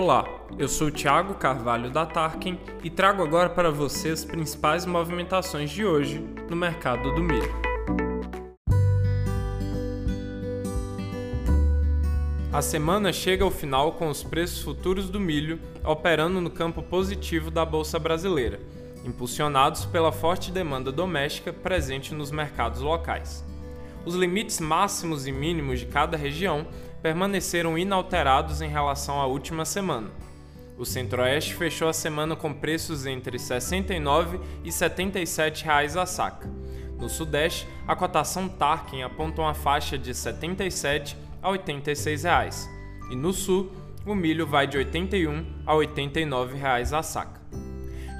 Olá, eu sou Thiago Carvalho da Tarkin e trago agora para você as principais movimentações de hoje no mercado do milho. A semana chega ao final com os preços futuros do milho operando no campo positivo da bolsa brasileira, impulsionados pela forte demanda doméstica presente nos mercados locais. Os limites máximos e mínimos de cada região permaneceram inalterados em relação à última semana. O Centro-Oeste fechou a semana com preços entre R$ 69 e 77 reais a saca. No Sudeste, a cotação Tarkin aponta uma faixa de R$ 77 a 86 reais. E no Sul, o milho vai de R$ 81 a 89 reais a saca.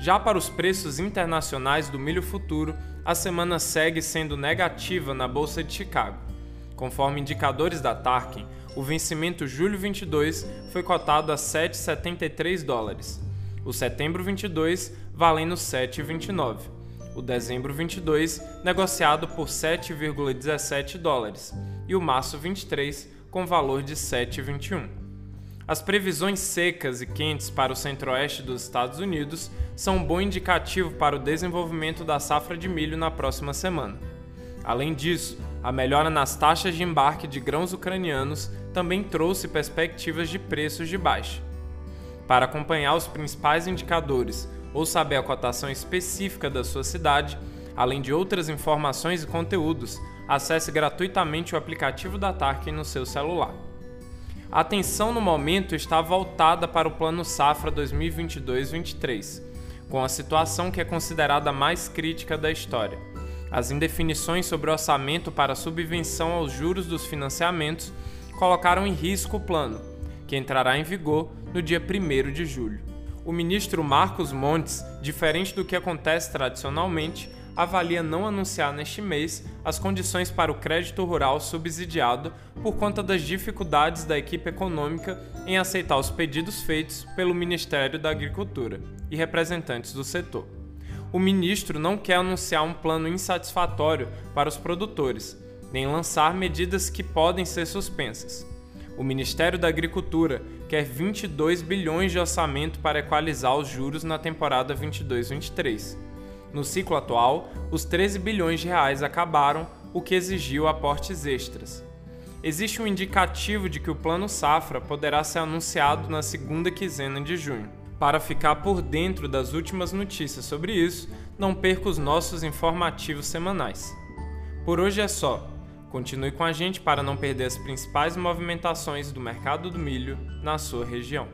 Já para os preços internacionais do milho futuro, a semana segue sendo negativa na Bolsa de Chicago. Conforme indicadores da Tarkin, o vencimento julho 22 foi cotado a 7,73 dólares, o setembro 22 valendo 7,29, o dezembro 22 negociado por 7,17 dólares e o março 23 com valor de 7,21. As previsões secas e quentes para o centro-oeste dos Estados Unidos são um bom indicativo para o desenvolvimento da safra de milho na próxima semana. Além disso, a melhora nas taxas de embarque de grãos ucranianos também trouxe perspectivas de preços de baixa. Para acompanhar os principais indicadores ou saber a cotação específica da sua cidade, além de outras informações e conteúdos, acesse gratuitamente o aplicativo da Tarkin no seu celular. A atenção no momento está voltada para o Plano Safra 2022-23, com a situação que é considerada mais crítica da história as indefinições sobre o orçamento para subvenção aos juros dos financiamentos colocaram em risco o plano, que entrará em vigor no dia 1 de julho. O ministro Marcos Montes, diferente do que acontece tradicionalmente, avalia não anunciar neste mês as condições para o crédito rural subsidiado por conta das dificuldades da equipe econômica em aceitar os pedidos feitos pelo Ministério da Agricultura e representantes do setor o ministro não quer anunciar um plano insatisfatório para os produtores, nem lançar medidas que podem ser suspensas. O Ministério da Agricultura quer 22 bilhões de orçamento para equalizar os juros na temporada 22-23. No ciclo atual, os 13 bilhões de reais acabaram, o que exigiu aportes extras. Existe um indicativo de que o Plano Safra poderá ser anunciado na segunda quinzena de junho. Para ficar por dentro das últimas notícias sobre isso, não perca os nossos informativos semanais. Por hoje é só. Continue com a gente para não perder as principais movimentações do mercado do milho na sua região.